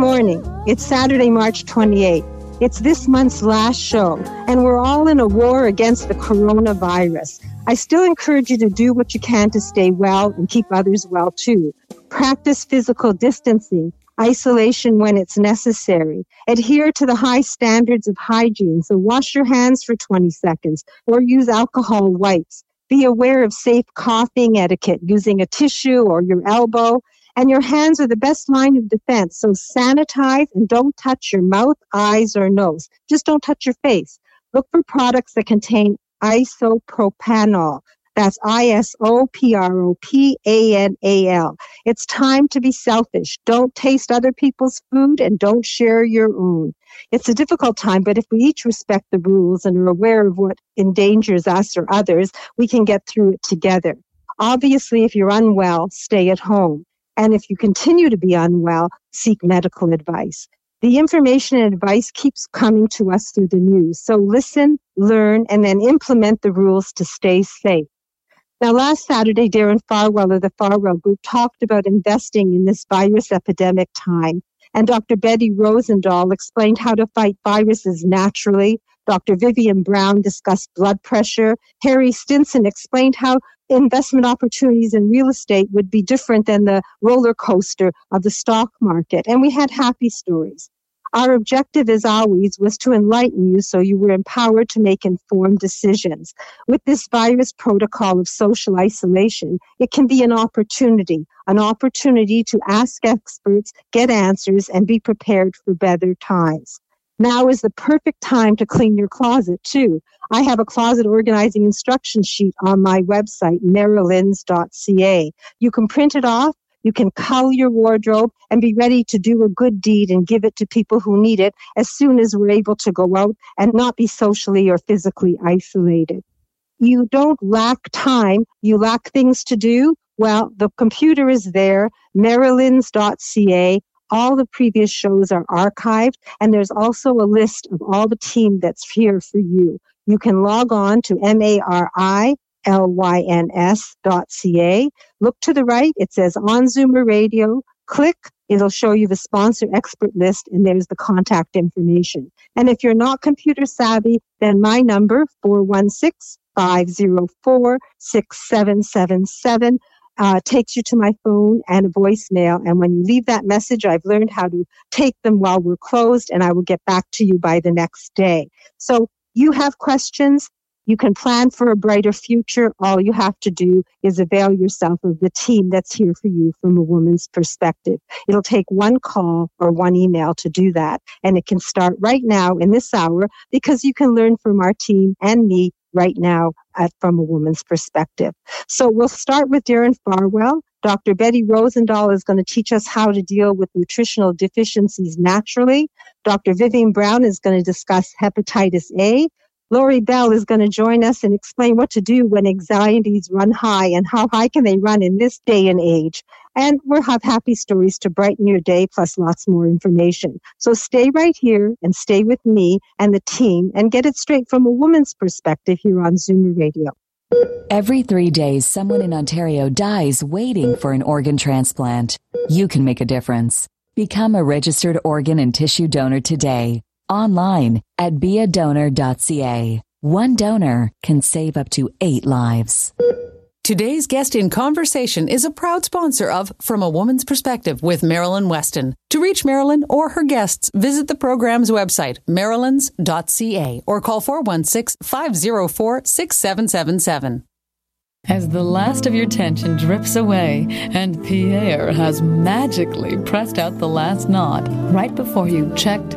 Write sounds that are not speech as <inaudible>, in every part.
Morning. It's Saturday, March 28th. It's this month's last show, and we're all in a war against the coronavirus. I still encourage you to do what you can to stay well and keep others well too. Practice physical distancing, isolation when it's necessary. Adhere to the high standards of hygiene, so wash your hands for 20 seconds or use alcohol wipes. Be aware of safe coughing etiquette, using a tissue or your elbow and your hands are the best line of defense. So sanitize and don't touch your mouth, eyes, or nose. Just don't touch your face. Look for products that contain isopropanol. That's I S O P R O P A N A L. It's time to be selfish. Don't taste other people's food and don't share your own. It's a difficult time, but if we each respect the rules and are aware of what endangers us or others, we can get through it together. Obviously, if you're unwell, stay at home. And if you continue to be unwell, seek medical advice. The information and advice keeps coming to us through the news. So listen, learn, and then implement the rules to stay safe. Now, last Saturday, Darren Farwell of the Farwell Group talked about investing in this virus epidemic time. And Dr. Betty Rosendahl explained how to fight viruses naturally. Dr. Vivian Brown discussed blood pressure. Harry Stinson explained how investment opportunities in real estate would be different than the roller coaster of the stock market. And we had happy stories. Our objective, as always, was to enlighten you so you were empowered to make informed decisions. With this virus protocol of social isolation, it can be an opportunity, an opportunity to ask experts, get answers, and be prepared for better times. Now is the perfect time to clean your closet, too. I have a closet organizing instruction sheet on my website, marilyns.ca. You can print it off, you can cull your wardrobe and be ready to do a good deed and give it to people who need it as soon as we're able to go out and not be socially or physically isolated. You don't lack time, you lack things to do. Well, the computer is there, marilyns.ca. All the previous shows are archived, and there's also a list of all the team that's here for you you can log on to M-A-R-I-L-Y-N-S dot C-A. Look to the right. It says on Zoomer Radio. Click. It'll show you the sponsor expert list and there's the contact information. And if you're not computer savvy, then my number, 416-504-6777, uh, takes you to my phone and a voicemail. And when you leave that message, I've learned how to take them while we're closed and I will get back to you by the next day. So you have questions, you can plan for a brighter future. All you have to do is avail yourself of the team that's here for you from a woman's perspective. It'll take one call or one email to do that. And it can start right now in this hour because you can learn from our team and me right now at, from a woman's perspective. So we'll start with Darren Farwell. Dr. Betty Rosendahl is going to teach us how to deal with nutritional deficiencies naturally. Dr. Vivian Brown is going to discuss hepatitis A. Lori Bell is going to join us and explain what to do when anxieties run high and how high can they run in this day and age. And we'll have happy stories to brighten your day, plus lots more information. So stay right here and stay with me and the team and get it straight from a woman's perspective here on Zoomer Radio. Every three days, someone in Ontario dies waiting for an organ transplant. You can make a difference. Become a registered organ and tissue donor today, online at beadonor.ca. One donor can save up to eight lives. Today's guest in conversation is a proud sponsor of From a Woman's Perspective with Marilyn Weston. To reach Marilyn or her guests, visit the program's website, marilyns.ca, or call 416 504 6777. As the last of your tension drips away and Pierre has magically pressed out the last knot right before you checked,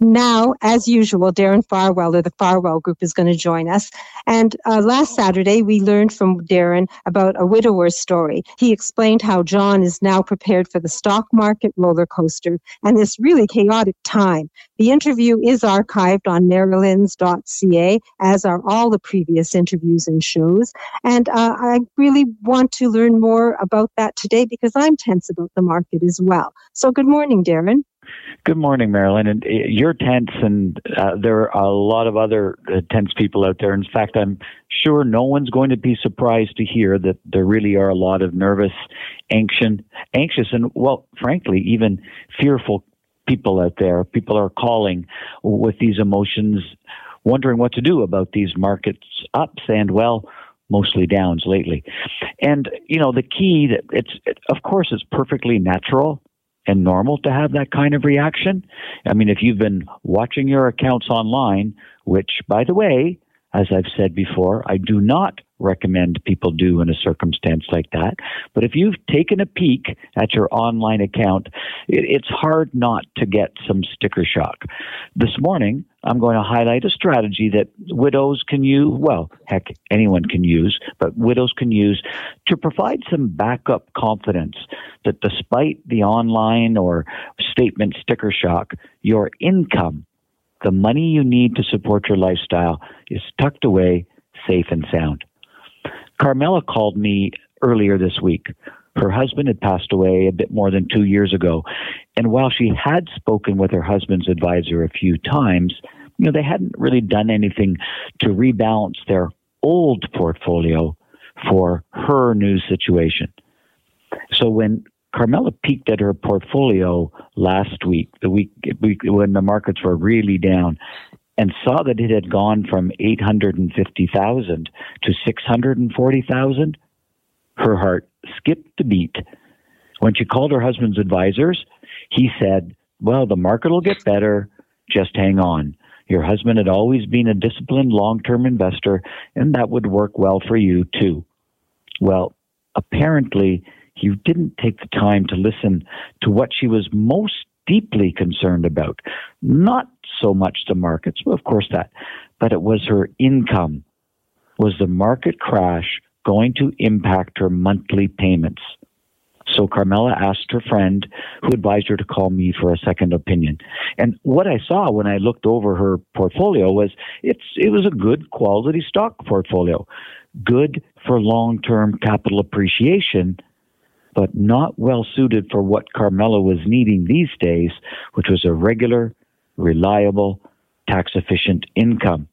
Now, as usual, Darren Farwell of the Farwell Group is going to join us. And uh, last Saturday, we learned from Darren about a widower's story. He explained how John is now prepared for the stock market roller coaster and this really chaotic time. The interview is archived on marilyns.ca, as are all the previous interviews and shows. And uh, I really want to learn more about that today because I'm tense about the market as well. So, good morning, Darren. Good morning, Marilyn. And uh, you're tense, and uh, there are a lot of other uh, tense people out there. In fact, I'm sure no one's going to be surprised to hear that there really are a lot of nervous, anxious, anxious, and well, frankly, even fearful people out there. People are calling with these emotions, wondering what to do about these markets ups and well mostly downs lately. And you know, the key that it's it, of course it's perfectly natural and normal to have that kind of reaction. I mean, if you've been watching your accounts online, which, by the way, as I've said before, I do not recommend people do in a circumstance like that. But if you've taken a peek at your online account, it, it's hard not to get some sticker shock. This morning, I'm going to highlight a strategy that widows can use, well, heck, anyone can use, but widows can use to provide some backup confidence that despite the online or statement sticker shock, your income the money you need to support your lifestyle is tucked away, safe and sound. Carmela called me earlier this week. Her husband had passed away a bit more than two years ago. And while she had spoken with her husband's advisor a few times, you know, they hadn't really done anything to rebalance their old portfolio for her new situation. So when Carmela peeked at her portfolio last week, the week, week when the markets were really down, and saw that it had gone from 850,000 to 640,000. Her heart skipped a beat. When she called her husband's advisors, he said, Well, the market will get better. Just hang on. Your husband had always been a disciplined long term investor, and that would work well for you, too. Well, apparently, he didn't take the time to listen to what she was most deeply concerned about. Not so much the markets, well, of course that, but it was her income. Was the market crash going to impact her monthly payments? So Carmela asked her friend, who advised her to call me for a second opinion. And what I saw when I looked over her portfolio was it's it was a good quality stock portfolio, good for long-term capital appreciation, but not well suited for what Carmelo was needing these days, which was a regular, reliable, tax efficient income.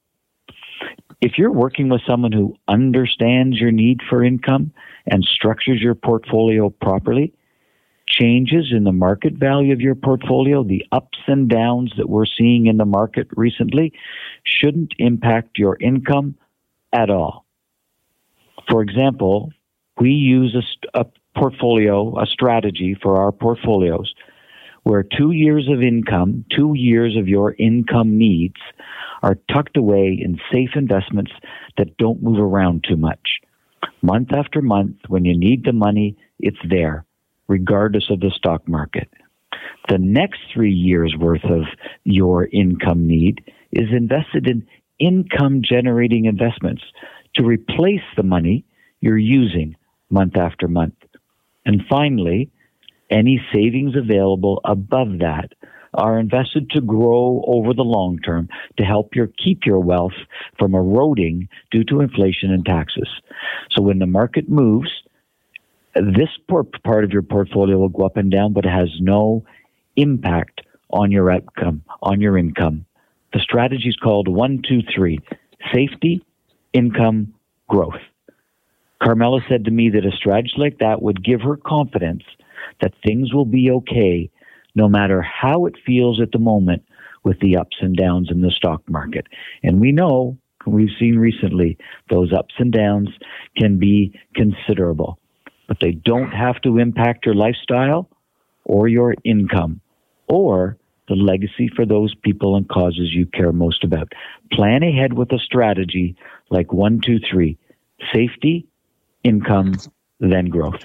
If you're working with someone who understands your need for income and structures your portfolio properly, changes in the market value of your portfolio, the ups and downs that we're seeing in the market recently, shouldn't impact your income at all. For example, we use a, a portfolio, a strategy for our portfolios where two years of income, two years of your income needs are tucked away in safe investments that don't move around too much. Month after month, when you need the money, it's there, regardless of the stock market. The next three years worth of your income need is invested in income generating investments to replace the money you're using month after month. And finally, any savings available above that are invested to grow over the long term to help your keep your wealth from eroding due to inflation and taxes. So when the market moves, this part of your portfolio will go up and down, but it has no impact on your outcome, on your income. The strategy is called one, two, three: safety, income, growth. Carmela said to me that a strategy like that would give her confidence that things will be okay no matter how it feels at the moment with the ups and downs in the stock market. And we know, we've seen recently, those ups and downs can be considerable, but they don't have to impact your lifestyle or your income or the legacy for those people and causes you care most about. Plan ahead with a strategy like one, two, three safety, income, then growth.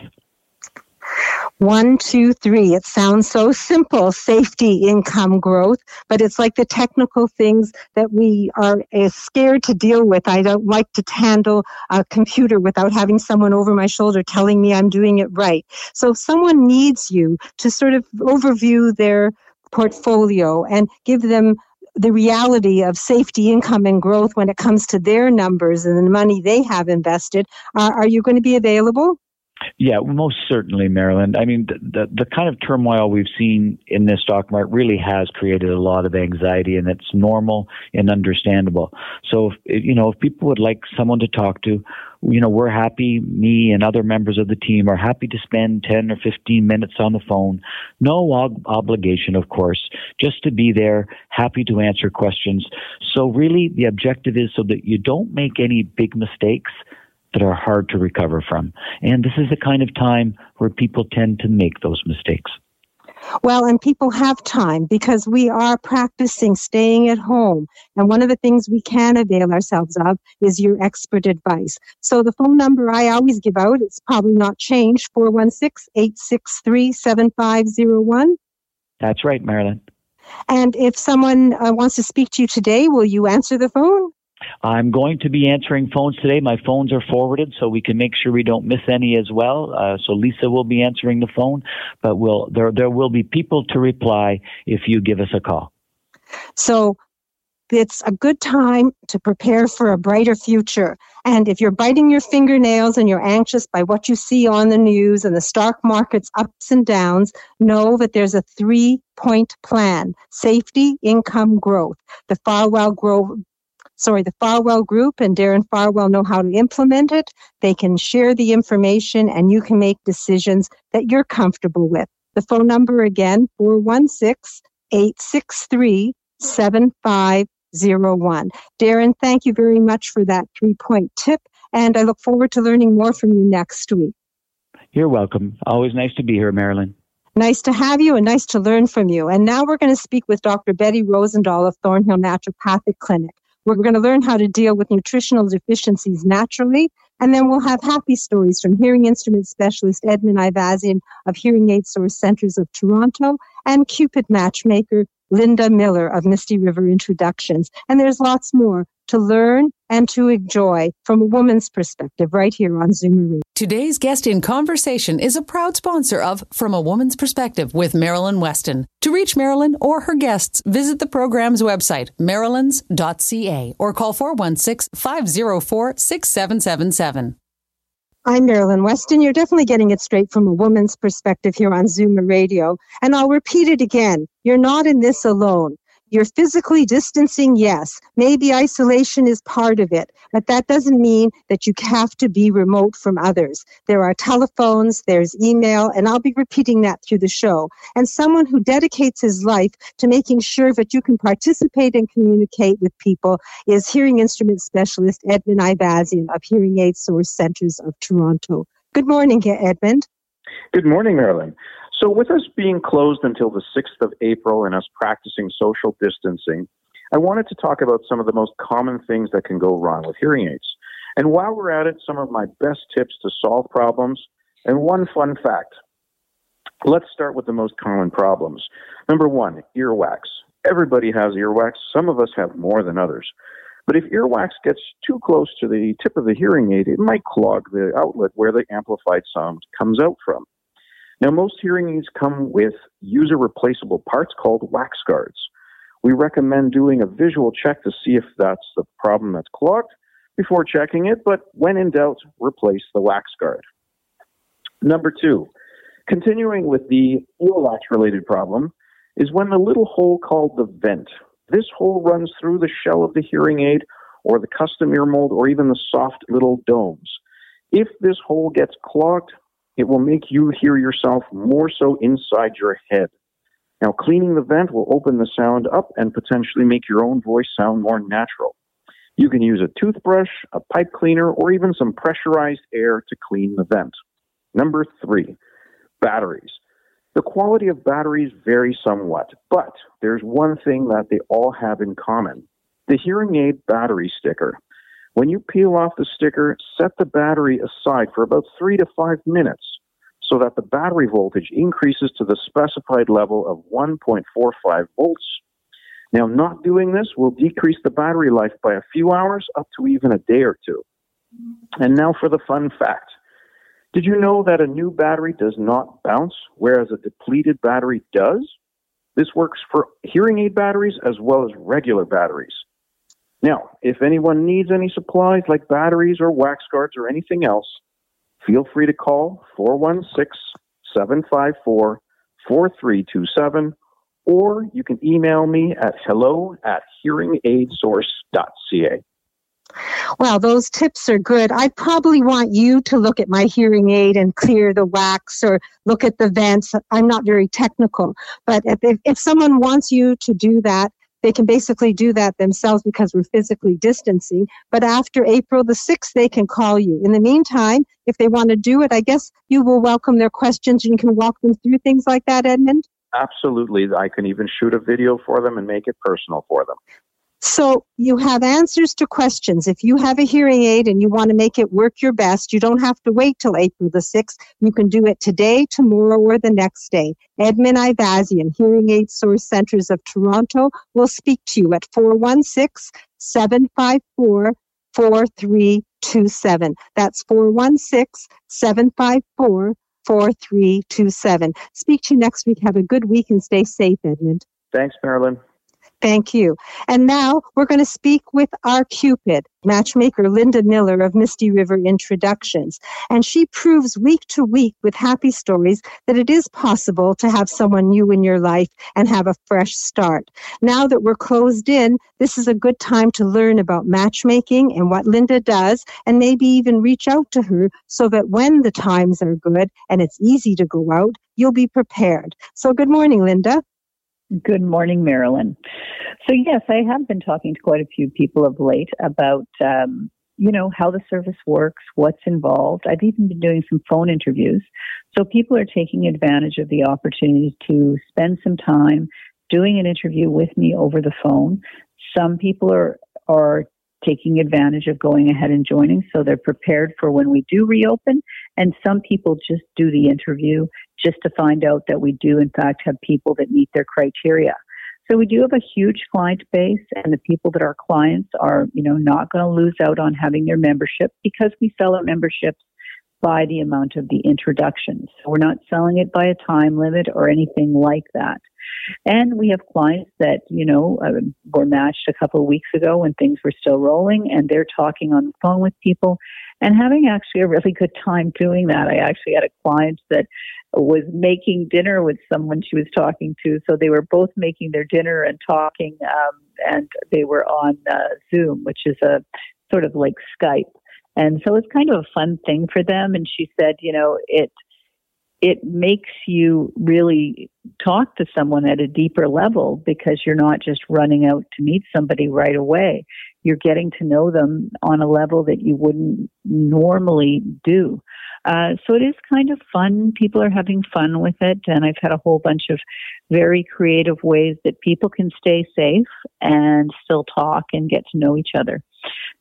One, two, three. It sounds so simple safety, income, growth, but it's like the technical things that we are uh, scared to deal with. I don't like to handle a computer without having someone over my shoulder telling me I'm doing it right. So if someone needs you to sort of overview their portfolio and give them the reality of safety, income, and growth when it comes to their numbers and the money they have invested, uh, are you going to be available? Yeah, most certainly, Marilyn. I mean, the, the, the kind of turmoil we've seen in this stock market really has created a lot of anxiety, and it's normal and understandable. So, if, you know, if people would like someone to talk to, you know, we're happy. Me and other members of the team are happy to spend ten or fifteen minutes on the phone. No ob- obligation, of course, just to be there, happy to answer questions. So, really, the objective is so that you don't make any big mistakes that are hard to recover from. And this is the kind of time where people tend to make those mistakes. Well, and people have time because we are practicing staying at home. And one of the things we can avail ourselves of is your expert advice. So the phone number I always give out, it's probably not changed, 416-863-7501. That's right, Marilyn. And if someone uh, wants to speak to you today, will you answer the phone? I'm going to be answering phones today. My phones are forwarded so we can make sure we don't miss any as well. Uh, so Lisa will be answering the phone, but we'll, there, there will be people to reply if you give us a call. So it's a good time to prepare for a brighter future. And if you're biting your fingernails and you're anxious by what you see on the news and the stock market's ups and downs, know that there's a three point plan safety, income, growth. The Farwell Grove sorry, the Farwell Group and Darren Farwell know how to implement it. They can share the information and you can make decisions that you're comfortable with. The phone number again, 416 863 7501. Darren, thank you very much for that three point tip, and I look forward to learning more from you next week. You're welcome. Always nice to be here, Marilyn. Nice to have you and nice to learn from you. And now we're going to speak with Dr. Betty Rosendahl of Thornhill Naturopathic Clinic. We're going to learn how to deal with nutritional deficiencies naturally. And then we'll have happy stories from hearing instrument specialist Edmund Ivazian of Hearing Aid Source Centers of Toronto and Cupid matchmaker Linda Miller of Misty River Introductions. And there's lots more to learn and to enjoy from a woman's perspective right here on Zoomer Today's guest in conversation is a proud sponsor of From a Woman's Perspective with Marilyn Weston. To reach Marilyn or her guests, visit the program's website, marilyns.ca, or call 416 504 6777. I'm Marilyn Weston. You're definitely getting it straight from a woman's perspective here on Zoomer Radio. And I'll repeat it again. You're not in this alone. You're physically distancing, yes. Maybe isolation is part of it, but that doesn't mean that you have to be remote from others. There are telephones, there's email, and I'll be repeating that through the show. And someone who dedicates his life to making sure that you can participate and communicate with people is hearing instrument specialist Edmund Ivazian of Hearing Aid Source Centers of Toronto. Good morning, Edmund. Good morning, Marilyn. So, with us being closed until the 6th of April and us practicing social distancing, I wanted to talk about some of the most common things that can go wrong with hearing aids. And while we're at it, some of my best tips to solve problems and one fun fact. Let's start with the most common problems. Number one, earwax. Everybody has earwax. Some of us have more than others. But if earwax gets too close to the tip of the hearing aid, it might clog the outlet where the amplified sound comes out from. Now, most hearing aids come with user replaceable parts called wax guards. We recommend doing a visual check to see if that's the problem that's clogged before checking it, but when in doubt, replace the wax guard. Number two, continuing with the earwax related problem, is when the little hole called the vent. This hole runs through the shell of the hearing aid or the custom ear mold or even the soft little domes. If this hole gets clogged, it will make you hear yourself more so inside your head. Now, cleaning the vent will open the sound up and potentially make your own voice sound more natural. You can use a toothbrush, a pipe cleaner, or even some pressurized air to clean the vent. Number three, batteries. The quality of batteries varies somewhat, but there's one thing that they all have in common the hearing aid battery sticker. When you peel off the sticker, set the battery aside for about three to five minutes so that the battery voltage increases to the specified level of 1.45 volts. Now, not doing this will decrease the battery life by a few hours up to even a day or two. And now for the fun fact. Did you know that a new battery does not bounce, whereas a depleted battery does? This works for hearing aid batteries as well as regular batteries. Now, if anyone needs any supplies like batteries or wax guards or anything else, feel free to call 416 754 4327 or you can email me at hello at hearingaidsource.ca. Well, those tips are good. I probably want you to look at my hearing aid and clear the wax or look at the vents. I'm not very technical, but if, if someone wants you to do that, they can basically do that themselves because we're physically distancing. But after April the 6th, they can call you. In the meantime, if they want to do it, I guess you will welcome their questions and you can walk them through things like that, Edmund? Absolutely. I can even shoot a video for them and make it personal for them. So you have answers to questions. If you have a hearing aid and you want to make it work your best, you don't have to wait till April the 6th. You can do it today, tomorrow, or the next day. Edmund Ivazian, Hearing Aid Source Centers of Toronto, will speak to you at 416 754 4327. That's 416 754 4327. Speak to you next week. Have a good week and stay safe, Edmund. Thanks, Marilyn. Thank you. And now we're going to speak with our Cupid, matchmaker Linda Miller of Misty River Introductions. And she proves week to week with happy stories that it is possible to have someone new in your life and have a fresh start. Now that we're closed in, this is a good time to learn about matchmaking and what Linda does, and maybe even reach out to her so that when the times are good and it's easy to go out, you'll be prepared. So, good morning, Linda. Good morning, Marilyn. So, yes, I have been talking to quite a few people of late about, um, you know, how the service works, what's involved. I've even been doing some phone interviews. So, people are taking advantage of the opportunity to spend some time doing an interview with me over the phone. Some people are, are taking advantage of going ahead and joining so they're prepared for when we do reopen. And some people just do the interview just to find out that we do, in fact, have people that meet their criteria. So we do have a huge client base, and the people that are clients are, you know, not going to lose out on having their membership because we sell our memberships by the amount of the introductions. So we're not selling it by a time limit or anything like that. And we have clients that, you know, uh, were matched a couple of weeks ago when things were still rolling and they're talking on the phone with people and having actually a really good time doing that. I actually had a client that was making dinner with someone she was talking to. So they were both making their dinner and talking, um, and they were on uh, Zoom, which is a sort of like Skype. And so it's kind of a fun thing for them. And she said, you know, it it makes you really talk to someone at a deeper level because you're not just running out to meet somebody right away. You're getting to know them on a level that you wouldn't normally do. Uh, so it is kind of fun. People are having fun with it, and I've had a whole bunch of very creative ways that people can stay safe and still talk and get to know each other.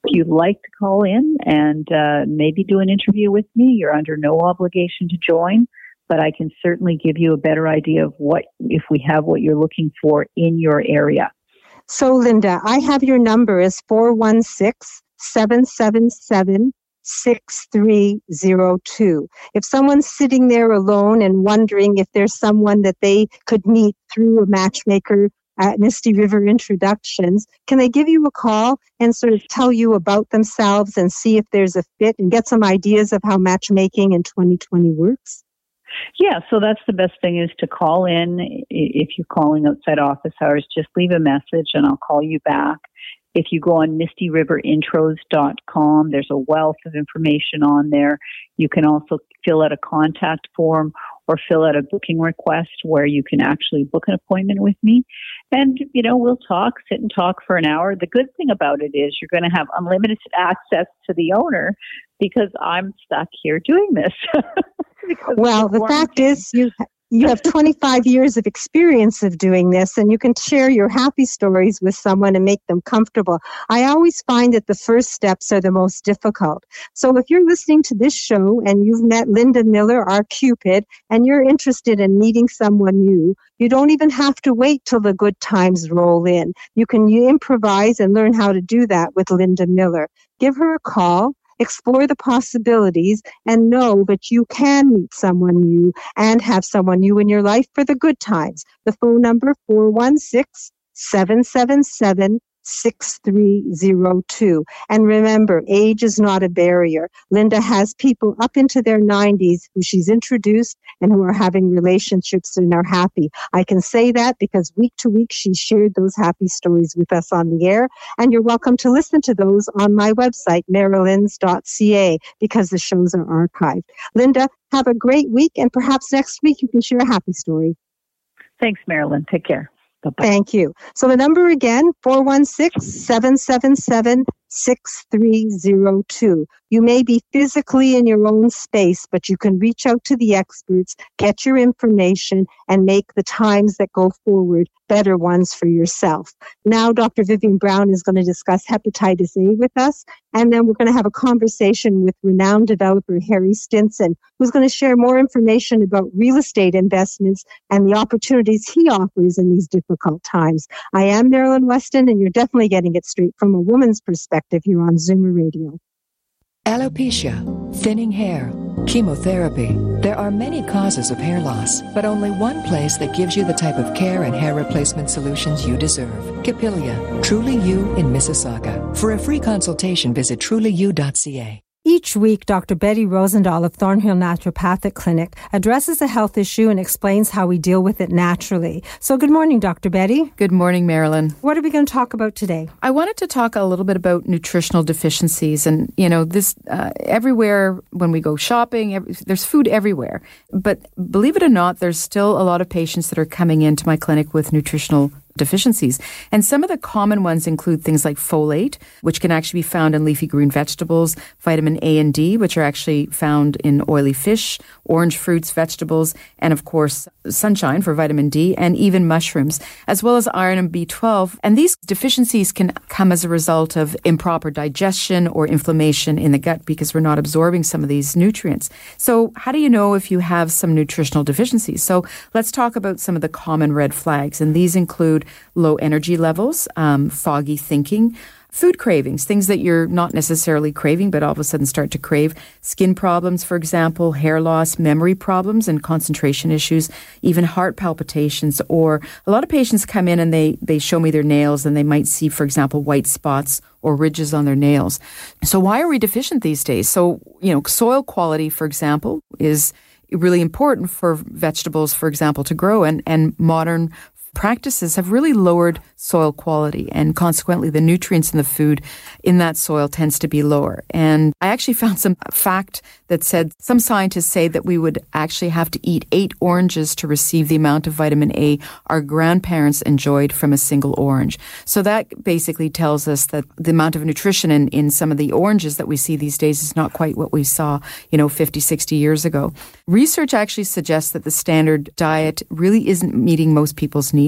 If you'd like to call in and uh, maybe do an interview with me, you're under no obligation to join, but I can certainly give you a better idea of what if we have what you're looking for in your area. So, Linda, I have your number as 416 777 6302. If someone's sitting there alone and wondering if there's someone that they could meet through a matchmaker at Misty River Introductions, can they give you a call and sort of tell you about themselves and see if there's a fit and get some ideas of how matchmaking in 2020 works? Yeah, so that's the best thing is to call in. If you're calling outside office hours, just leave a message and I'll call you back. If you go on mistyriverintros.com, there's a wealth of information on there. You can also fill out a contact form or fill out a booking request where you can actually book an appointment with me. And, you know, we'll talk, sit and talk for an hour. The good thing about it is you're going to have unlimited access to the owner because I'm stuck here doing this. <laughs> well, the fact is you you have 25 years of experience of doing this and you can share your happy stories with someone and make them comfortable. I always find that the first steps are the most difficult. So if you're listening to this show and you've met Linda Miller, our Cupid, and you're interested in meeting someone new, you don't even have to wait till the good times roll in. You can improvise and learn how to do that with Linda Miller. Give her a call explore the possibilities and know that you can meet someone new and have someone new in your life for the good times. The phone number 416 777 6302. And remember, age is not a barrier. Linda has people up into their 90s who she's introduced and who are having relationships and are happy. I can say that because week to week she shared those happy stories with us on the air. And you're welcome to listen to those on my website, marilyns.ca, because the shows are archived. Linda, have a great week, and perhaps next week you can share a happy story. Thanks, Marilyn. Take care. Bye-bye. Thank you. So the number again, 416 777 6302. You may be physically in your own space, but you can reach out to the experts, get your information, and make the times that go forward better ones for yourself. Now, Dr. Vivian Brown is going to discuss hepatitis A with us, and then we're going to have a conversation with renowned developer Harry Stinson, who's going to share more information about real estate investments and the opportunities he offers in these difficult times. I am Marilyn Weston, and you're definitely getting it straight from a woman's perspective here on Zoomer Radio. Alopecia, thinning hair, chemotherapy. There are many causes of hair loss, but only one place that gives you the type of care and hair replacement solutions you deserve. Capilia, Truly You in Mississauga. For a free consultation, visit trulyu.ca. Each week, Dr. Betty Rosendahl of Thornhill Naturopathic Clinic addresses a health issue and explains how we deal with it naturally. So, good morning, Dr. Betty. Good morning, Marilyn. What are we going to talk about today? I wanted to talk a little bit about nutritional deficiencies. And, you know, this uh, everywhere when we go shopping, every, there's food everywhere. But believe it or not, there's still a lot of patients that are coming into my clinic with nutritional deficiencies. And some of the common ones include things like folate, which can actually be found in leafy green vegetables, vitamin A and D, which are actually found in oily fish, orange fruits, vegetables, and of course, sunshine for vitamin D, and even mushrooms, as well as iron and B12. And these deficiencies can come as a result of improper digestion or inflammation in the gut because we're not absorbing some of these nutrients. So, how do you know if you have some nutritional deficiencies? So, let's talk about some of the common red flags, and these include low energy levels, um, foggy thinking, food cravings, things that you're not necessarily craving, but all of a sudden start to crave, skin problems, for example, hair loss, memory problems, and concentration issues, even heart palpitations. Or a lot of patients come in and they, they show me their nails and they might see, for example, white spots or ridges on their nails. So, why are we deficient these days? So, you know, soil quality, for example, is really important for vegetables, for example, to grow. And, and modern practices have really lowered soil quality and consequently the nutrients in the food in that soil tends to be lower. And I actually <laughs> found some fact that said some scientists say that we would actually have to eat eight oranges to receive the amount of vitamin A our grandparents enjoyed from a single orange. So that basically tells us that the amount of nutrition in, in some of the oranges that we see these days is not quite what we saw, you know, 50, 60 years ago. Research actually suggests that the standard diet really isn't meeting most people's needs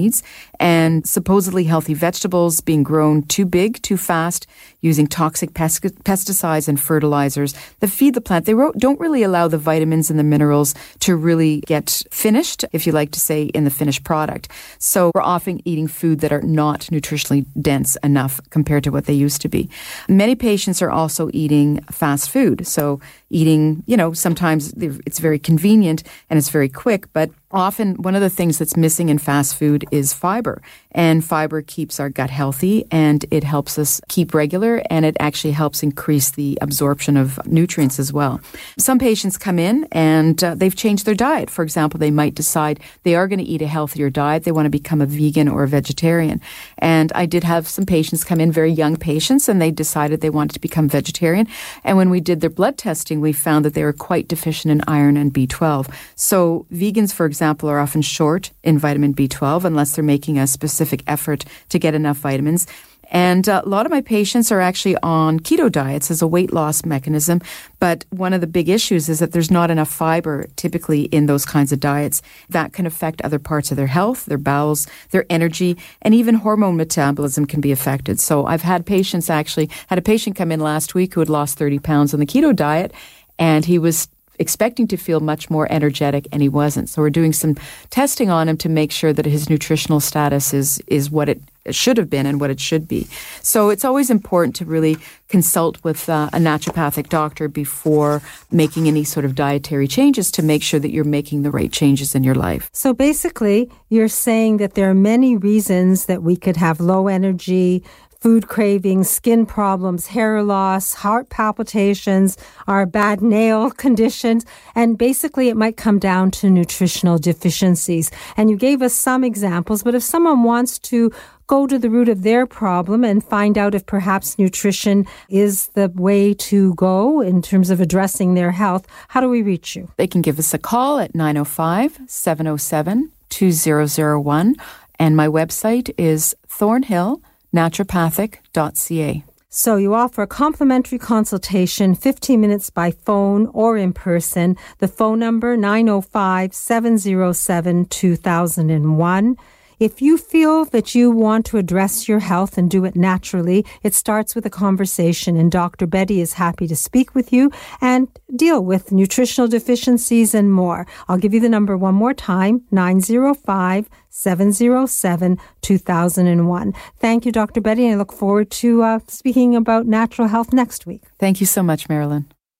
and supposedly healthy vegetables being grown too big, too fast, using toxic pesticides and fertilizers that feed the plant. They don't really allow the vitamins and the minerals to really get finished, if you like to say, in the finished product. So we're often eating food that are not nutritionally dense enough compared to what they used to be. Many patients are also eating fast food. So eating, you know, sometimes it's very convenient and it's very quick, but often one of the things that's missing in fast food is fiber. And fiber keeps our gut healthy and it helps us keep regular and it actually helps increase the absorption of nutrients as well. Some patients come in and uh, they've changed their diet. For example, they might decide they are going to eat a healthier diet. They want to become a vegan or a vegetarian. And I did have some patients come in, very young patients, and they decided they wanted to become vegetarian. And when we did their blood testing, we found that they were quite deficient in iron and B12. So vegans, for example, are often short in vitamin B12 unless they're making a specific effort to get enough vitamins. And uh, a lot of my patients are actually on keto diets as a weight loss mechanism. But one of the big issues is that there's not enough fiber typically in those kinds of diets. That can affect other parts of their health, their bowels, their energy, and even hormone metabolism can be affected. So I've had patients actually, had a patient come in last week who had lost 30 pounds on the keto diet and he was expecting to feel much more energetic and he wasn't. So we're doing some testing on him to make sure that his nutritional status is is what it should have been and what it should be. So it's always important to really consult with uh, a naturopathic doctor before making any sort of dietary changes to make sure that you're making the right changes in your life. So basically, you're saying that there are many reasons that we could have low energy, food cravings, skin problems, hair loss, heart palpitations, our bad nail <laughs> conditions. And basically, it might come down to nutritional deficiencies. And you gave us some examples, but if someone wants to go to the root of their problem and find out if perhaps nutrition is the way to go in terms of addressing their health, how do we reach you? They can give us a call at 905 707 2001. And my website is Thornhill naturopathic.ca. So you offer a complimentary consultation, 15 minutes by phone or in person. The phone number 905-707-2001. If you feel that you want to address your health and do it naturally, it starts with a conversation, and Dr. Betty is happy to speak with you and deal with nutritional deficiencies and more. I'll give you the number one more time 905 707 2001. Thank you, Dr. Betty, and I look forward to uh, speaking about natural health next week. Thank you so much, Marilyn.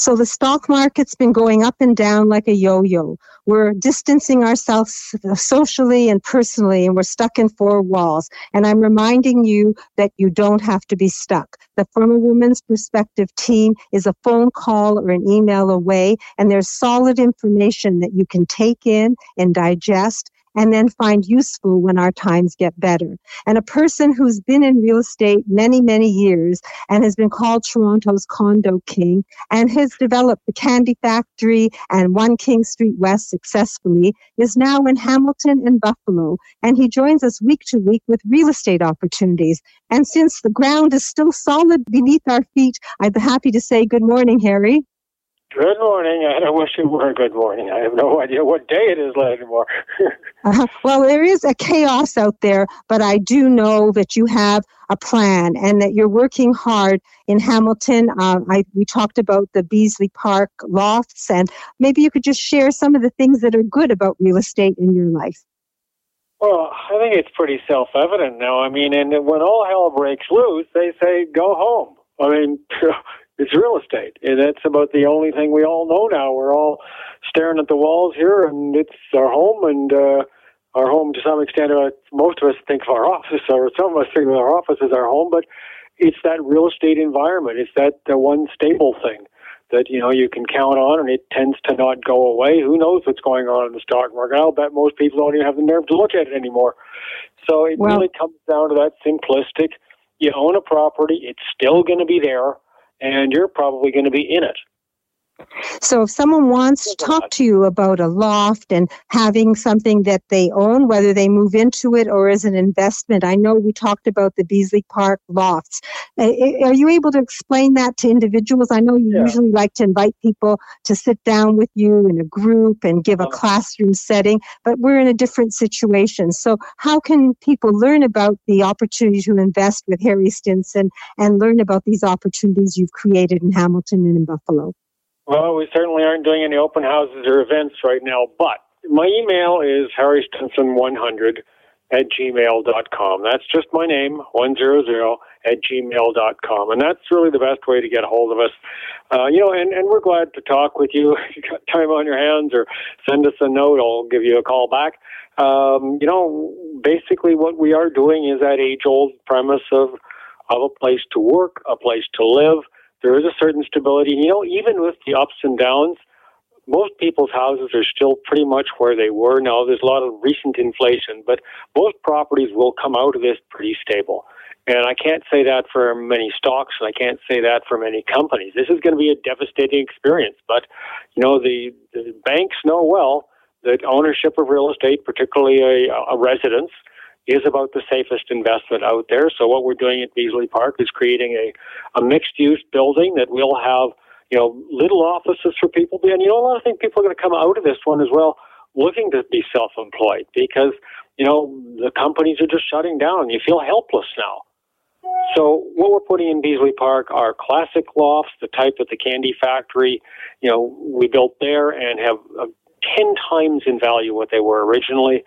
So the stock market's been going up and down like a yo-yo. We're distancing ourselves socially and personally, and we're stuck in four walls. And I'm reminding you that you don't have to be stuck. The From a Woman's Perspective team is a phone call or an email away, and there's solid information that you can take in and digest and then find useful when our times get better. And a person who's been in real estate many, many years and has been called Toronto's condo king and has developed the Candy Factory and One King Street West successfully is now in Hamilton and Buffalo. And he joins us week to week with real estate opportunities. And since the ground is still solid beneath our feet, I'd be happy to say good morning, Harry. Good morning. I don't wish it were a good morning. I have no idea what day it is anymore. <laughs> uh-huh. Well, there is a chaos out there, but I do know that you have a plan and that you're working hard in Hamilton. Uh, I, we talked about the Beasley Park lofts, and maybe you could just share some of the things that are good about real estate in your life. Well, I think it's pretty self evident now. I mean, and when all hell breaks loose, they say, go home. I mean, <laughs> it's real estate. And that's about the only thing we all know now. We're all staring at the walls here, and it's our home, and uh, our home to some extent. Uh, most of us think of our office, or some of us think of our office as our home, but it's that real estate environment. It's that the one stable thing that you know you can count on, and it tends to not go away. Who knows what's going on in the stock market? I'll bet most people don't even have the nerve to look at it anymore. So it well, really comes down to that simplistic. You own a property; it's still going to be there and you're probably going to be in it. So if someone wants to talk to you about a loft and having something that they own, whether they move into it or as an investment, I know we talked about the Beasley Park lofts. Are you able to explain that to individuals? I know you yeah. usually like to invite people to sit down with you in a group and give a uh-huh. classroom setting, but we're in a different situation. So how can people learn about the opportunity to invest with Harry Stinson and learn about these opportunities you've created in Hamilton and in Buffalo? Well, we certainly aren't doing any open houses or events right now, but my email is harrystinson100 at gmail.com. That's just my name, 100 at gmail.com. And that's really the best way to get a hold of us. Uh, you know, and, and we're glad to talk with you. <laughs> If you got time on your hands or send us a note, I'll give you a call back. Um, you know, basically what we are doing is that age old premise of, of a place to work, a place to live. There is a certain stability. You know, even with the ups and downs, most people's houses are still pretty much where they were. Now, there's a lot of recent inflation, but most properties will come out of this pretty stable. And I can't say that for many stocks, and I can't say that for many companies. This is going to be a devastating experience. But, you know, the, the banks know well that ownership of real estate, particularly a, a residence, is about the safest investment out there. So what we're doing at Beasley Park is creating a, a mixed use building that will have you know, little offices for people. And you know, a lot of think people are going to come out of this one as well looking to be self-employed because, you know, the companies are just shutting down. You feel helpless now. So what we're putting in Beasley Park are classic lofts, the type that the Candy Factory, you know, we built there and have uh, 10 times in value what they were originally.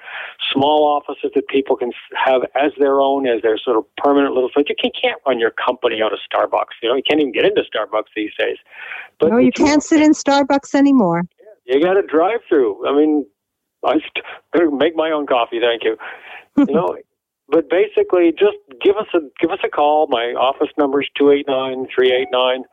Small offices that people can have as their own, as their sort of permanent little thing. You can't run your company out of Starbucks. You know, you can't even get into Starbucks these days. But no, you can't sit in Starbucks anymore. You got to drive through. I mean, I make my own coffee. Thank you. You know, <laughs> but basically, just give us a give us a call. My office number is two eight nine three eight nine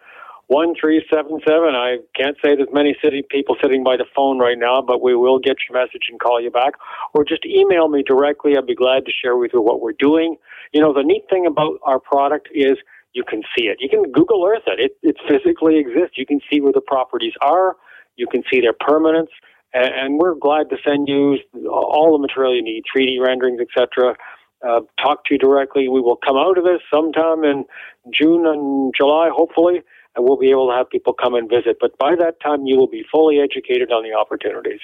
1377. I can't say there's many city people sitting by the phone right now, but we will get your message and call you back. Or just email me directly. I'd be glad to share with you what we're doing. You know, the neat thing about our product is you can see it. You can Google Earth it. It, it physically exists. You can see where the properties are. You can see their permanence. And, and we're glad to send you all the material you need, 3D renderings, etc. Uh, talk to you directly. We will come out of this sometime in June and July, hopefully and we'll be able to have people come and visit. But by that time, you will be fully educated on the opportunities.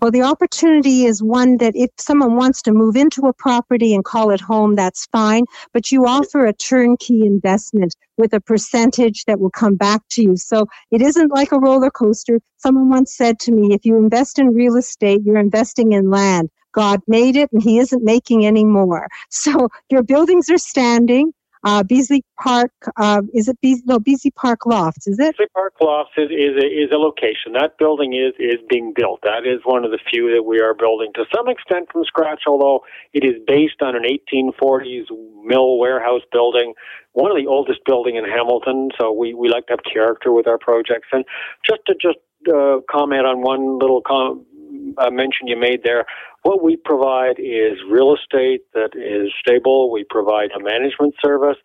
Well, the opportunity is one that if someone wants to move into a property and call it home, that's fine. But you offer a turnkey investment with a percentage that will come back to you. So it isn't like a roller coaster. Someone once said to me, if you invest in real estate, you're investing in land. God made it and he isn't making any more. <laughs> So your buildings are standing. Uh, Beasley Park, uh, is it Beasley, no, Beasley Park Lofts, is it? Beasley Park Lofts is, is, a, is a location. That building is, is being built. That is one of the few that we are building to some extent from scratch, although it is based on an 1840s mill warehouse building, one of the oldest building in Hamilton. So we, we like to have character with our projects. And just to just uh, comment on one little com- uh, mention you made there, what we provide is real estate that is stable. We provide a management service.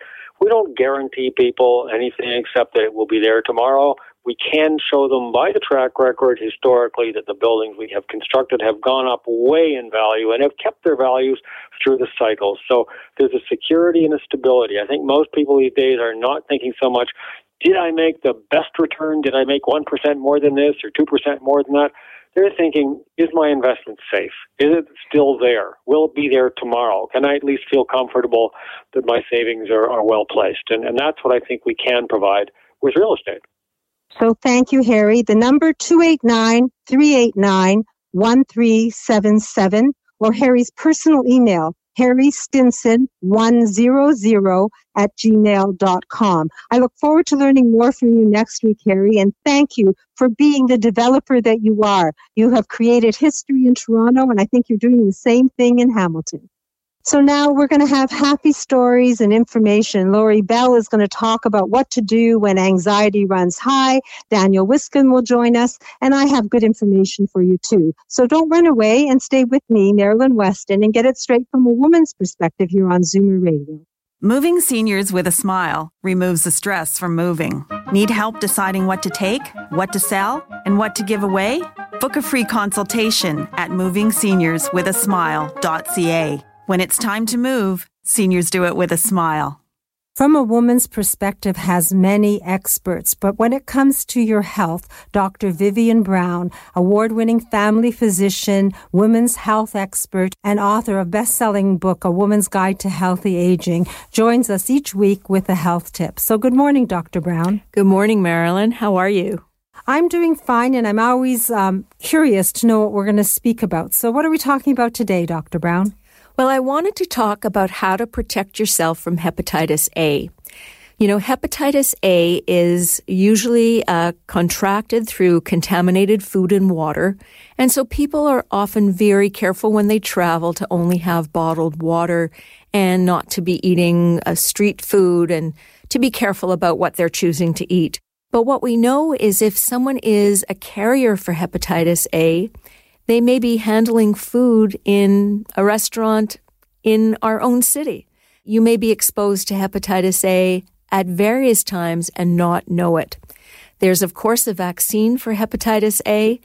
We don't guarantee people anything except that it will be there tomorrow. We can show them by the track record historically that the buildings we have constructed have gone up way in value and have kept their values through the cycles. So there's a security and a stability. I think most people these days are not thinking so much, did I make the best return? Did I make 1% more than this or 2% more than that? They're thinking, is my investment safe? Is it still there? Will it be there tomorrow? Can I at least feel comfortable that my savings are, are well placed? And, and that's what I think we can provide with real estate. So thank you, Harry. The number 289 389 1377 or Harry's personal email, Harry Stinson 100 at gmail.com. I look forward to learning more from you next week, Harry, and thank you for being the developer that you are. You have created history in Toronto, and I think you're doing the same thing in Hamilton. So now we're going to have happy stories and information. Lori Bell is going to talk about what to do when anxiety runs high. Daniel Wiskin will join us, and I have good information for you too. So don't run away and stay with me, Marilyn Weston, and get it straight from a woman's perspective here on Zoomer Radio. Moving seniors with a smile removes the stress from moving. Need help deciding what to take, what to sell, and what to give away? Book a free consultation at movingseniorswithasmile.ca. When it's time to move, seniors do it with a smile. From a woman's perspective has many experts, but when it comes to your health, Dr. Vivian Brown, award-winning family physician, women's health expert, and author of best-selling book A Woman's Guide to Healthy Aging, joins us each week with a health tip. So good morning, Dr. Brown. Good morning, Marilyn. How are you? I'm doing fine, and I'm always um, curious to know what we're going to speak about. So what are we talking about today, Dr. Brown? Well, I wanted to talk about how to protect yourself from hepatitis A. You know, hepatitis A is usually uh, contracted through contaminated food and water. And so people are often very careful when they travel to only have bottled water and not to be eating uh, street food and to be careful about what they're choosing to eat. But what we know is if someone is a carrier for hepatitis A, they may be handling food in a restaurant in our own city. You may be exposed to hepatitis A at various times and not know it. There's, of course, a vaccine for hepatitis A,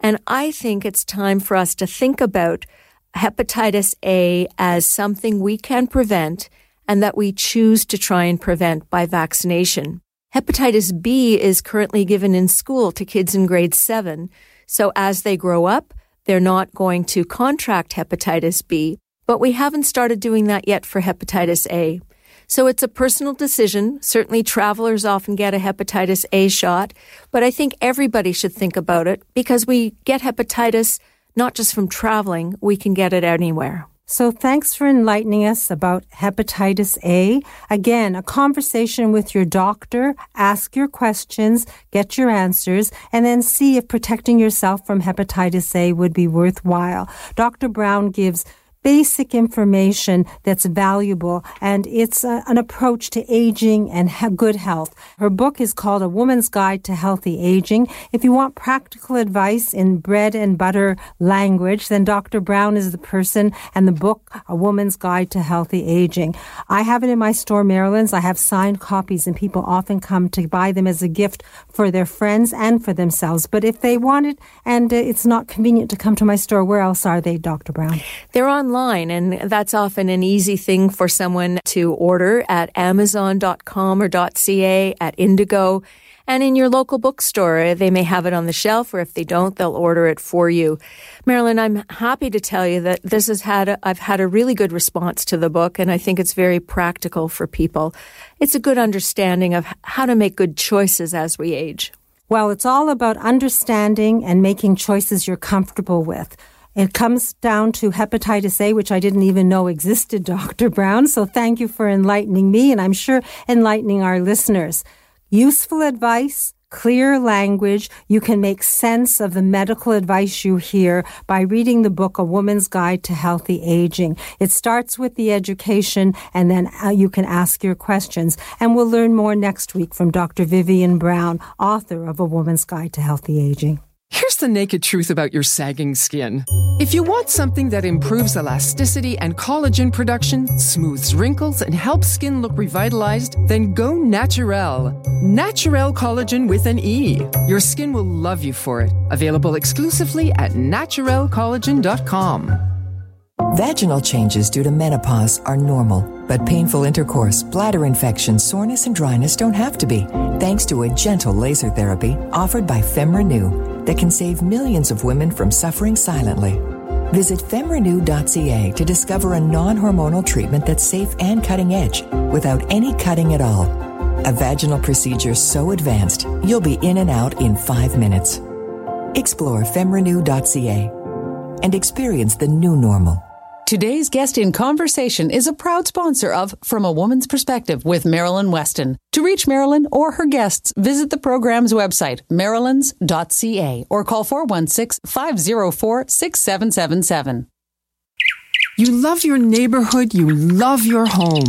and I think it's time for us to think about hepatitis A as something we can prevent and that we choose to try and prevent by vaccination. Hepatitis B is currently given in school to kids in grade seven. So as they grow up, they're not going to contract hepatitis B, but we haven't started doing that yet for hepatitis A. So it's a personal decision. Certainly travelers often get a hepatitis A shot, but I think everybody should think about it because we get hepatitis not just from traveling, we can get it anywhere. So thanks for enlightening us about hepatitis A. Again, a conversation with your doctor, ask your questions, get your answers, and then see if protecting yourself from hepatitis A would be worthwhile. Dr. Brown gives basic information that's valuable, and it's a, an approach to aging and ha- good health. Her book is called A Woman's Guide to Healthy Aging. If you want practical advice in bread and butter language, then Dr. Brown is the person, and the book, A Woman's Guide to Healthy Aging. I have it in my store, Marilyn's. I have signed copies, and people often come to buy them as a gift for their friends and for themselves. But if they want it and uh, it's not convenient to come to my store, where else are they, Dr. Brown? They're on online, and that's often an easy thing for someone to order at Amazon.com or .ca, at Indigo, and in your local bookstore. They may have it on the shelf, or if they don't, they'll order it for you. Marilyn, I'm happy to tell you that this has had a, I've had a really good response to the book, and I think it's very practical for people. It's a good understanding of how to make good choices as we age. Well, it's all about understanding and making choices you're comfortable with. It comes down to hepatitis A, which I didn't even know existed, <laughs> Dr. Brown. So thank you for enlightening me and I'm sure enlightening our listeners. Useful advice, clear language. You can make sense of the medical advice you hear by reading the book, A Woman's Guide to Healthy Aging. It starts with the education and then uh, you can ask your questions. And we'll learn more next week from Dr. Vivian Brown, author of A Woman's Guide to Healthy Aging. Here's the naked truth about your sagging skin. If you want something that improves elasticity and collagen production, smooths wrinkles, and helps skin look revitalized, then go Naturel. Naturel collagen with an E. Your skin will love you for it. Available exclusively at naturelcollagen.com. Vaginal changes due to menopause are normal, but painful intercourse, bladder infection, soreness, and dryness don't have to be, thanks to a gentle laser therapy offered by FemRenew that can save millions of women from suffering silently. Visit femrenew.ca to discover a non hormonal treatment that's safe and cutting edge without any cutting at all. A vaginal procedure so advanced, you'll be in and out in five minutes. Explore femrenew.ca and experience the new normal. Today's guest in conversation is a proud sponsor of From a Woman's Perspective with Marilyn Weston. To reach Marilyn or her guests, visit the program's website, marilyns.ca, or call 416 504 6777. You love your neighborhood, you love your home.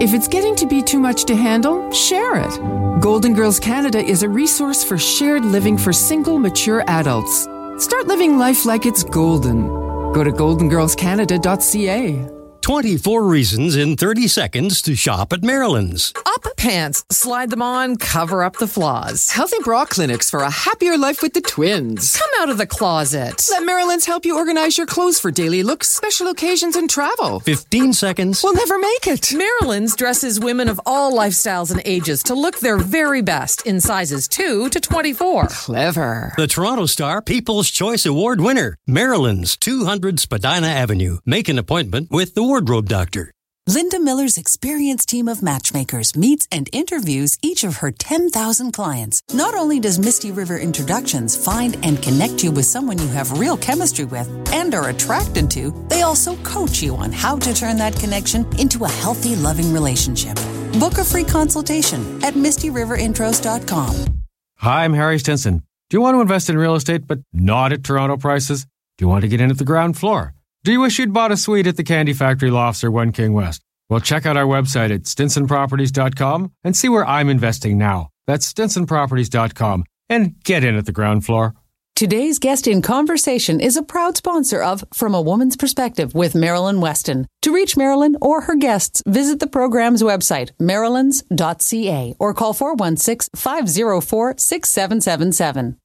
If it's getting to be too much to handle, share it. Golden Girls Canada is a resource for shared living for single, mature adults. Start living life like it's golden. Go to goldengirlscanada.ca. 24 reasons in 30 seconds to shop at Marilyn's. Up pants, slide them on, cover up the flaws. Healthy bra clinics for a happier life with the twins. Come out of the closet. Let Marilyn's help you organize your clothes for daily looks, special occasions, and travel. 15 seconds. We'll never make it. Marilyn's dresses women of all lifestyles and ages to look their very best in sizes 2 to 24. Clever. The Toronto Star People's Choice Award winner, Marilyn's 200 Spadina Avenue. Make an appointment with the Wardrobe Doctor. Linda Miller's experienced team of matchmakers meets and interviews each of her 10,000 clients. Not only does Misty River Introductions find and connect you with someone you have real chemistry with and are attracted to, they also coach you on how to turn that connection into a healthy, loving relationship. Book a free consultation at MistyRiverIntros.com. Hi, I'm Harry Stinson. Do you want to invest in real estate but not at Toronto prices? Do you want to get in at the ground floor? Do you wish you'd bought a suite at the Candy Factory Lofts or One King West? Well, check out our website at stinsonproperties.com and see where I'm investing now. That's stinsonproperties.com and get in at the ground floor. Today's guest in conversation is a proud sponsor of From a Woman's Perspective with Marilyn Weston. To reach Marilyn or her guests, visit the program's website, marilyns.ca, or call 416 504 6777.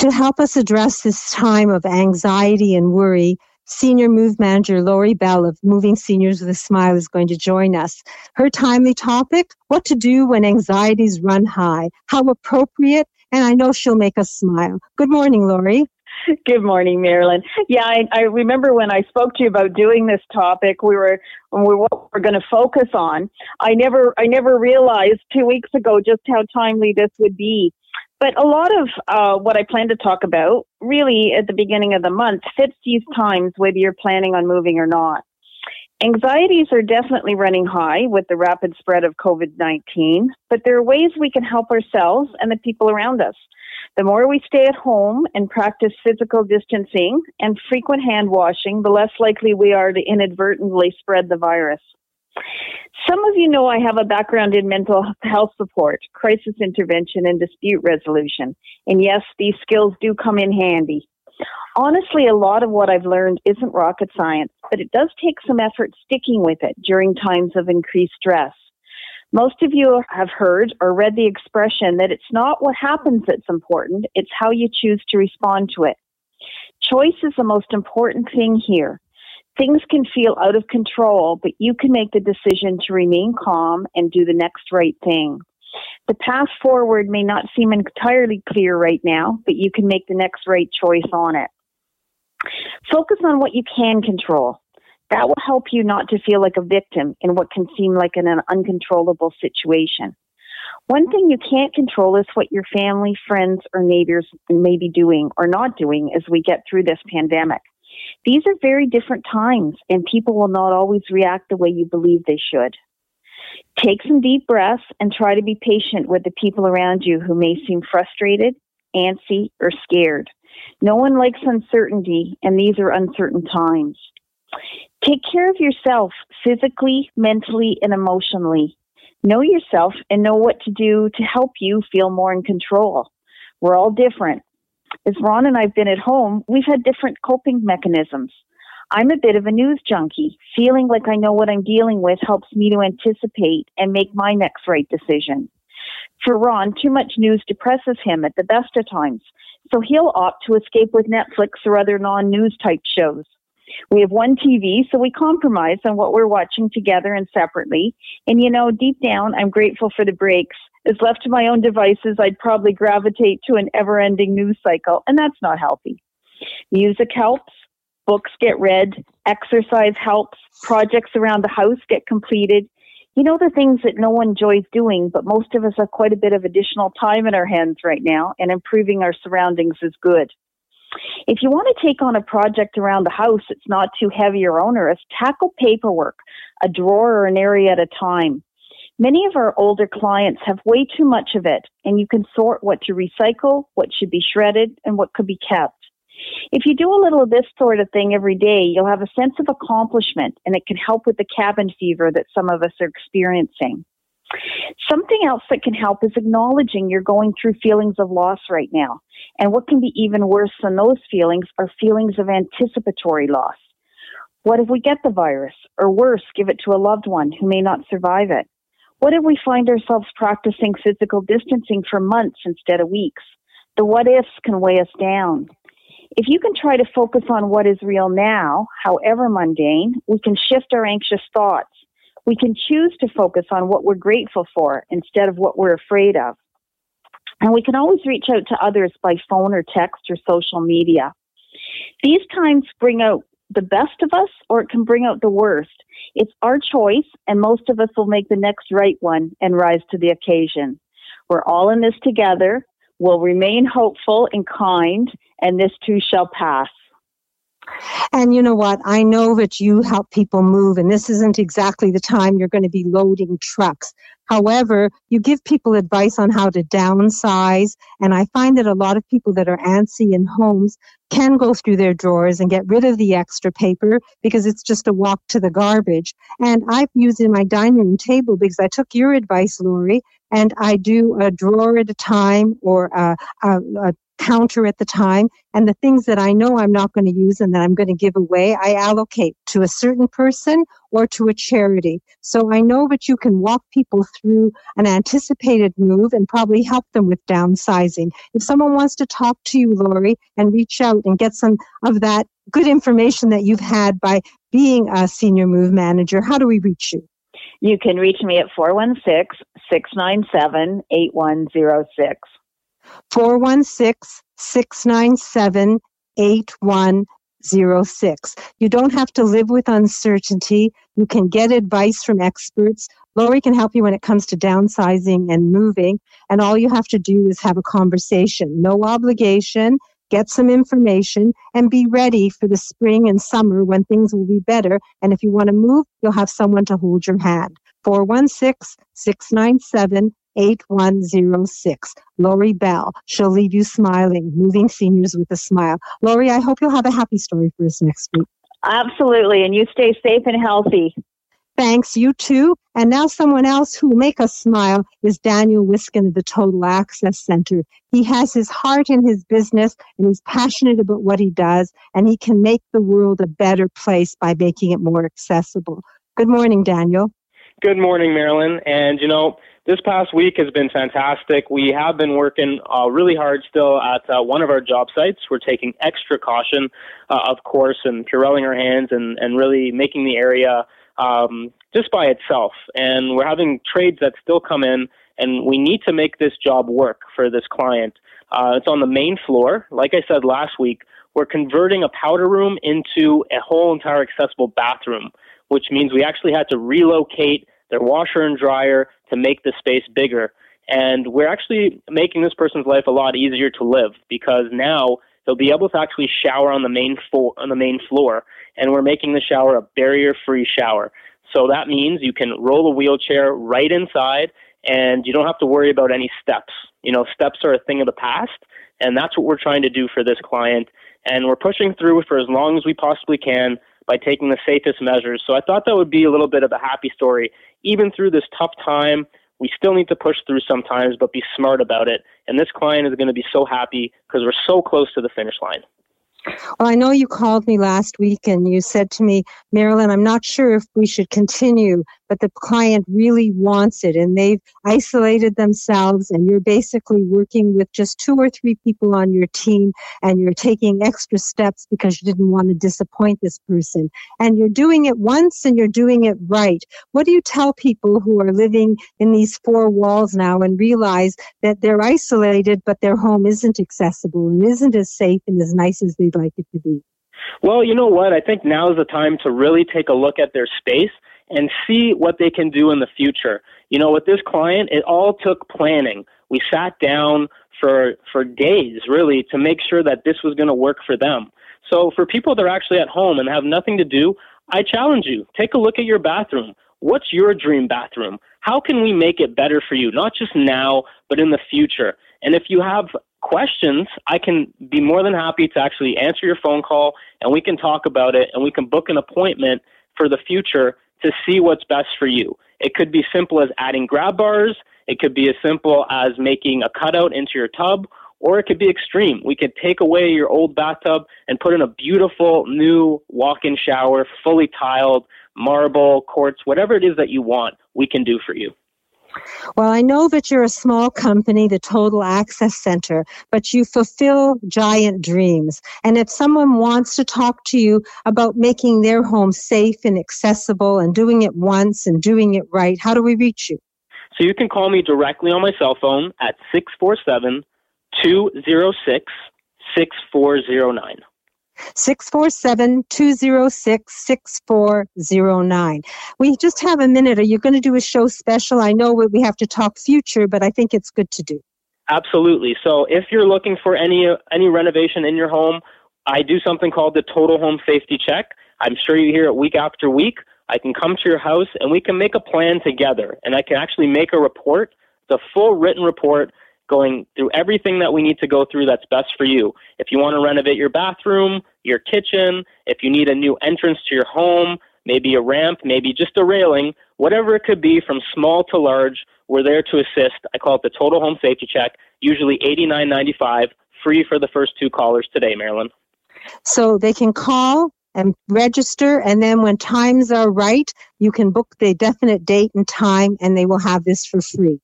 To help us address this time of anxiety and worry, Senior Move Manager Lori Bell of Moving Seniors with a Smile is going to join us. Her timely topic what to do when anxieties run high, how appropriate, and I know she'll make us smile. Good morning, Lori. Good morning, Marilyn. Yeah, I, I remember when I spoke to you about doing this topic, we were we were what we're going to focus on. I never I never realized two weeks ago just how timely this would be. But a lot of uh, what I plan to talk about, really at the beginning of the month, fits these times, whether you're planning on moving or not. Anxieties are definitely running high with the rapid spread of COVID 19, but there are ways we can help ourselves and the people around us. The more we stay at home and practice physical distancing and frequent hand washing, the less likely we are to inadvertently spread the virus. Some of you know I have a background in mental health support, crisis intervention, and dispute resolution. And yes, these skills do come in handy. Honestly, a lot of what I've learned isn't rocket science, but it does take some effort sticking with it during times of increased stress. Most of you have heard or read the expression that it's not what happens that's important, it's how you choose to respond to it. Choice is the most important thing here. Things can feel out of control, but you can make the decision to remain calm and do the next right thing. The path forward may not seem entirely clear right now, but you can make the next right choice on it. Focus on what you can control. That will help you not to feel like a victim in what can seem like an uncontrollable situation. One thing you can't control is what your family, friends, or neighbors may be doing or not doing as we get through this pandemic. These are very different times, and people will not always react the way you believe they should. Take some deep breaths and try to be patient with the people around you who may seem frustrated, antsy, or scared. No one likes uncertainty, and these are uncertain times. Take care of yourself physically, mentally, and emotionally. Know yourself and know what to do to help you feel more in control. We're all different, as Ron and I've been at home, we've had different coping mechanisms. I'm a bit of a news junkie. Feeling like I know what I'm dealing with helps me to anticipate and make my next right decision. For Ron, too much news depresses him at the best of times, so he'll opt to escape with Netflix or other non news type shows. We have one TV, so we compromise on what we're watching together and separately. And you know, deep down, I'm grateful for the breaks is left to my own devices, I'd probably gravitate to an ever ending news cycle, and that's not healthy. Music helps, books get read, exercise helps, projects around the house get completed. You know, the things that no one enjoys doing, but most of us have quite a bit of additional time in our hands right now, and improving our surroundings is good. If you want to take on a project around the house that's not too heavy or onerous, tackle paperwork, a drawer or an area at a time. Many of our older clients have way too much of it, and you can sort what to recycle, what should be shredded, and what could be kept. If you do a little of this sort of thing every day, you'll have a sense of accomplishment, and it can help with the cabin fever that some of us are experiencing. Something else that can help is acknowledging you're going through feelings of loss right now. And what can be even worse than those feelings are feelings of anticipatory loss. What if we get the virus? Or worse, give it to a loved one who may not survive it? What if we find ourselves practicing physical distancing for months instead of weeks? The what ifs can weigh us down. If you can try to focus on what is real now, however mundane, we can shift our anxious thoughts. We can choose to focus on what we're grateful for instead of what we're afraid of. And we can always reach out to others by phone or text or social media. These times bring out the best of us or it can bring out the worst. It's our choice, and most of us will make the next right one and rise to the occasion. We're all in this together. We'll remain hopeful and kind, and this too shall pass. And you know what? I know that you help people move, and this isn't exactly the time you're going to be loading trucks. However, you give people advice on how to downsize. And I find that a lot of people that are antsy in homes can go through their drawers and get rid of the extra paper because it's just a walk to the garbage. And I've used in my dining room table because I took your advice, Lori, and I do a drawer at a time or a, a, a counter at the time. And the things that I know I'm not going to use and that I'm going to give away, I allocate to a certain person or to a charity. So I know that you can walk people through an anticipated move and probably help them with downsizing. If someone wants to talk to you, Lori, and reach out and get some of that good information that you've had by being a senior move manager, how do we reach you? You can reach me at 416 697 8106. 416 697 8106. You don't have to live with uncertainty. You can get advice from experts. Lori can help you when it comes to downsizing and moving. And all you have to do is have a conversation. No obligation. Get some information and be ready for the spring and summer when things will be better. And if you want to move, you'll have someone to hold your hand. 416 697 8106. Lori Bell. She'll leave you smiling, moving seniors with a smile. Lori, I hope you'll have a happy story for us next week. Absolutely. And you stay safe and healthy. Thanks, you too. And now someone else who will make us smile is Daniel Wiskin of the Total Access Center. He has his heart in his business and he's passionate about what he does and he can make the world a better place by making it more accessible. Good morning, Daniel. Good morning, Marilyn. And you know, this past week has been fantastic. We have been working uh, really hard still at uh, one of our job sites. We're taking extra caution, uh, of course, and Purelling our hands and, and really making the area um, just by itself. And we're having trades that still come in, and we need to make this job work for this client. Uh, it's on the main floor. Like I said last week, we're converting a powder room into a whole entire accessible bathroom, which means we actually had to relocate their washer and dryer to make the space bigger. And we're actually making this person's life a lot easier to live because now they'll be able to actually shower on the main fo- on the main floor, and we're making the shower a barrier-free shower. So that means you can roll a wheelchair right inside, and you don't have to worry about any steps. You know, steps are a thing of the past, and that's what we're trying to do for this client. And we're pushing through for as long as we possibly can by taking the safest measures. So I thought that would be a little bit of a happy story. Even through this tough time, we still need to push through sometimes, but be smart about it. And this client is going to be so happy because we're so close to the finish line. Well, I know you called me last week and you said to me, Marilyn, I'm not sure if we should continue, but the client really wants it and they've isolated themselves and you're basically working with just two or three people on your team and you're taking extra steps because you didn't want to disappoint this person. And you're doing it once and you're doing it right. What do you tell people who are living in these four walls now and realize that they're isolated, but their home isn't accessible and isn't as safe and as nice as they'd like it to be? Well, you know what? I think now is the time to really take a look at their space and see what they can do in the future. You know, with this client, it all took planning. We sat down for for days really to make sure that this was going to work for them. So for people that are actually at home and have nothing to do, I challenge you, take a look at your bathroom. What's your dream bathroom? How can we make it better for you, not just now, but in the future? And if you have questions, I can be more than happy to actually answer your phone call and we can talk about it and we can book an appointment for the future to see what's best for you. It could be simple as adding grab bars. It could be as simple as making a cutout into your tub, or it could be extreme. We could take away your old bathtub and put in a beautiful new walk-in shower, fully tiled, marble, quartz, whatever it is that you want, we can do for you. Well, I know that you're a small company, the Total Access Center, but you fulfill giant dreams. And if someone wants to talk to you about making their home safe and accessible and doing it once and doing it right, how do we reach you? So you can call me directly on my cell phone at 647 206 6409. 647 206 6409. We just have a minute. Are you going to do a show special? I know we have to talk future, but I think it's good to do. Absolutely. So if you're looking for any any renovation in your home, I do something called the Total Home Safety Check. I'm sure you hear it week after week. I can come to your house and we can make a plan together, and I can actually make a report, the full written report going through everything that we need to go through that's best for you. If you want to renovate your bathroom, your kitchen, if you need a new entrance to your home, maybe a ramp, maybe just a railing, whatever it could be from small to large, we're there to assist. I call it the total home safety check, usually $89.95, free for the first two callers today, Marilyn. So they can call and register, and then when times are right, you can book the definite date and time, and they will have this for free.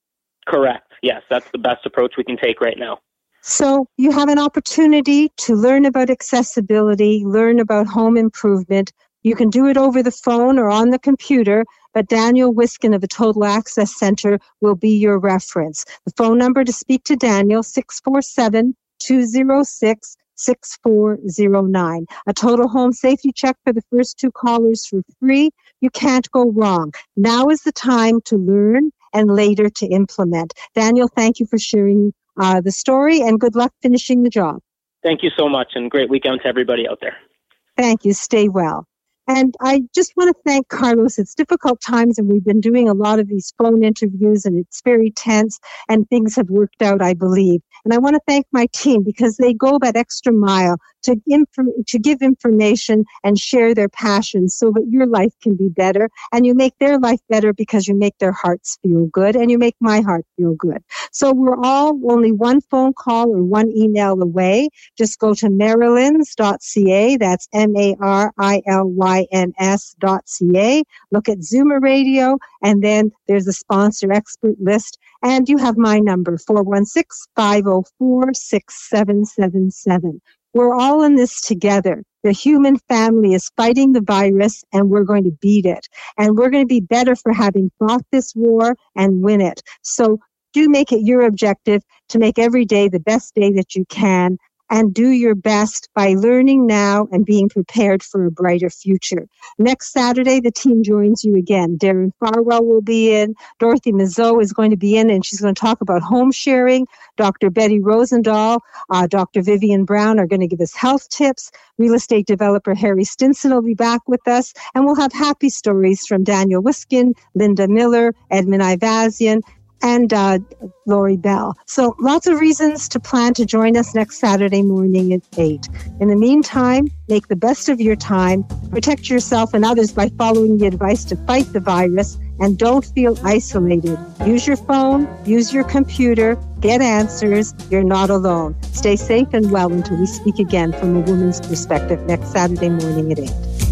Correct yes, that's the best approach we can take right now. So you have an opportunity to learn about accessibility, learn about home improvement. You can do it over the phone or on the computer, but Daniel Wiskin of the Total Access Center will be your reference. The phone number to speak to Daniel, 647 206 6409. A total home safety check for the first two callers for free. You can't go wrong. Now is the time to learn and later to implement. Daniel, thank you for sharing uh, the story and good luck finishing the job. Thank you so much and great weekend to everybody out there. Thank you. Stay well. And I just want to thank Carlos. It's difficult times, and we've been doing a lot of these phone interviews, and it's very tense, and things have worked out, I believe. And I want to thank my team because they go that extra mile to, inf- to give information and share their passions so that your life can be better. And you make their life better because you make their hearts feel good and you make my heart feel good. So we're all only one phone call or one email away. Just go to marilyns.ca. That's M-A-R-I-L-Y-N-S.ca. Look at Zoomer Radio and then there's a sponsor expert list and you have my number 416 504 6777. We're all in this together. The human family is fighting the virus and we're going to beat it. And we're going to be better for having fought this war and win it. So do make it your objective to make every day the best day that you can and do your best by learning now and being prepared for a brighter future. Next Saturday, the team joins you again. Darren Farwell will be in. Dorothy Mazeau is going to be in, and she's going to talk about home sharing. Dr. Betty Rosendahl, uh, Dr. Vivian Brown are going to give us health tips. Real estate developer Harry Stinson will be back with us, and we'll have happy stories from Daniel Wiskin, Linda Miller, Edmund Ivazian, and uh, Lori Bell. So lots of reasons to plan to join us next Saturday morning at 8. In the meantime, make the best of your time, protect yourself and others by following the advice to fight the virus, and don't feel isolated. Use your phone, use your computer, get answers. You're not alone. Stay safe and well until we speak again from a woman's perspective next Saturday morning at 8.